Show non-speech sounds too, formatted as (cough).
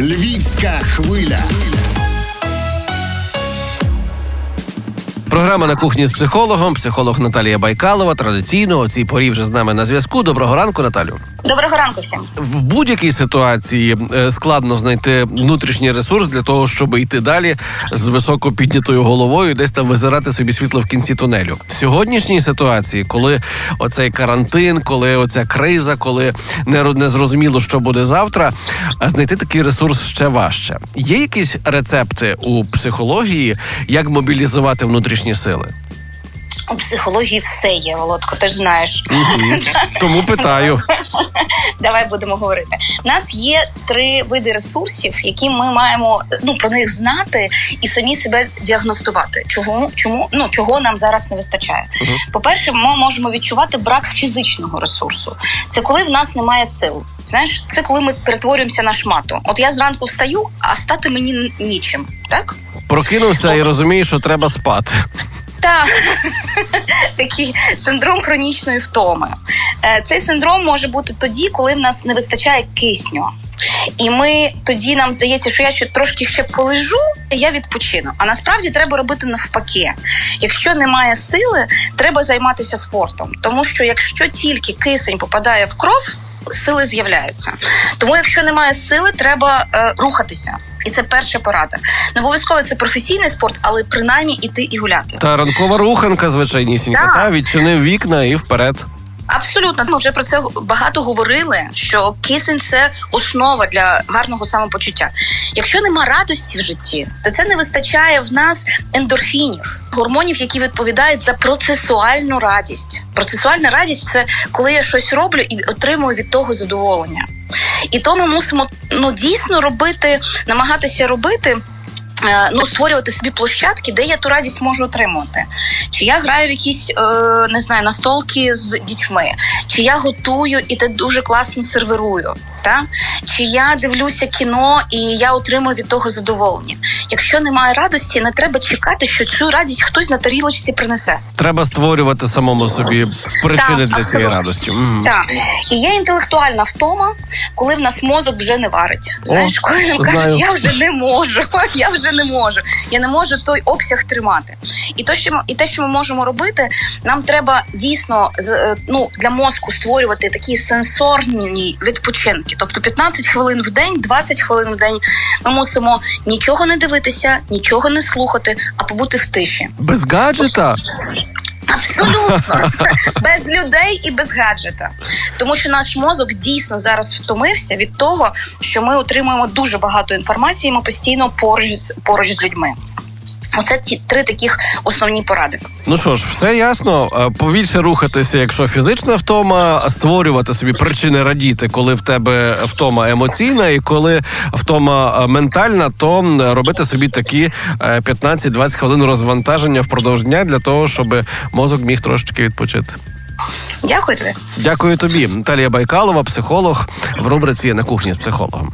Львівська хвиля. Програма на кухні з психологом, психолог Наталія Байкалова. Традиційно о цій порі вже з нами на зв'язку. Доброго ранку, Наталю. Доброго ранку всім. В будь-якій ситуації е, складно знайти внутрішній ресурс для того, щоб йти далі з високо піднятою головою, десь там визирати собі світло в кінці тунелю. В сьогоднішній ситуації, коли оцей карантин, коли оця криза, коли не, ро- зрозуміло, що буде завтра, а знайти такий ресурс ще важче. Є якісь рецепти у психології, як мобілізувати внутрішні сили? У психології все є, Володко, ти ж знаєш. (laughs) Тому питаю. Давай будемо говорити. У нас є три види ресурсів, які ми маємо ну про них знати і самі себе діагностувати. Чого чому ну чого нам зараз не вистачає? По-перше, ми можемо відчувати брак фізичного ресурсу. Це коли в нас немає сил. Знаєш, це коли ми перетворюємося на шмату. От я зранку встаю, а стати мені нічим. Так Прокинувся і розумієш, що треба спати. Так, такий синдром хронічної втоми. Е, Цей синдром може бути тоді, коли в нас не вистачає кисню. І ми тоді нам здається, що я ще трошки ще полежу, я відпочину. А насправді треба робити навпаки. Якщо немає сили, треба займатися спортом. Тому що якщо тільки кисень попадає в кров, сили з'являються. Тому, якщо немає сили, треба е, рухатися. І це перша порада. Не обов'язково це професійний спорт, але принаймні іти і гуляти. Та ранкова руханка, звичайнісінька, Так. та відчинив вікна і вперед. Абсолютно, ми вже про це багато говорили. Що кисень це основа для гарного самопочуття. Якщо нема радості в житті, то це не вистачає в нас ендорфінів, гормонів, які відповідають за процесуальну радість. Процесуальна радість це коли я щось роблю і отримую від того задоволення. І то ми мусимо ну дійсно робити, намагатися робити. е, Ну, створювати собі площадки, де я ту радість можу отримати. Чи я граю в якісь е, не знаю настолки з дітьми, чи я готую і те дуже класно сервірую. Та? Чи я дивлюся кіно і я отримую від того задоволення. Якщо немає радості, не треба чекати, що цю радість хтось на тарілочці принесе. Треба створювати самому собі причини Так, для цієї радості. Мгм. Так. І є інтелектуальна втома, коли в нас мозок вже не варить. Знаєш, коли він знаю. я вже не можу, (laughs) я вже не можу, я не можу той обсяг тримати. І то, що і те, що ми можемо робити, нам треба дійсно е, ну, для мозку створювати такі сенсорні відпочинки. Тобто 15 хвилин в день, 20 хвилин в день ми мусимо нічого не дивитися, нічого не слухати, а побути в тиші. Без гаджета? Абсолютно (laughs) без людей і без гаджета, тому що наш мозок дійсно зараз втомився від того, що ми отримуємо дуже багато інформації. Ми постійно поруч поруч з людьми. Оце ті три таких основні поради. Ну що ж, все ясно. Е, Побільше рухатися, якщо фізична втома, створювати собі причини радіти, коли в тебе втома емоційна, і коли втома е, ментальна, то робити собі такі е, 15-20 хвилин розвантаження впродовж дня для того, щоб мозок міг трошечки відпочити. Дякую тобі. Дякую тобі, Наталія Байкалова, психолог в рубриці на кухні з психологом.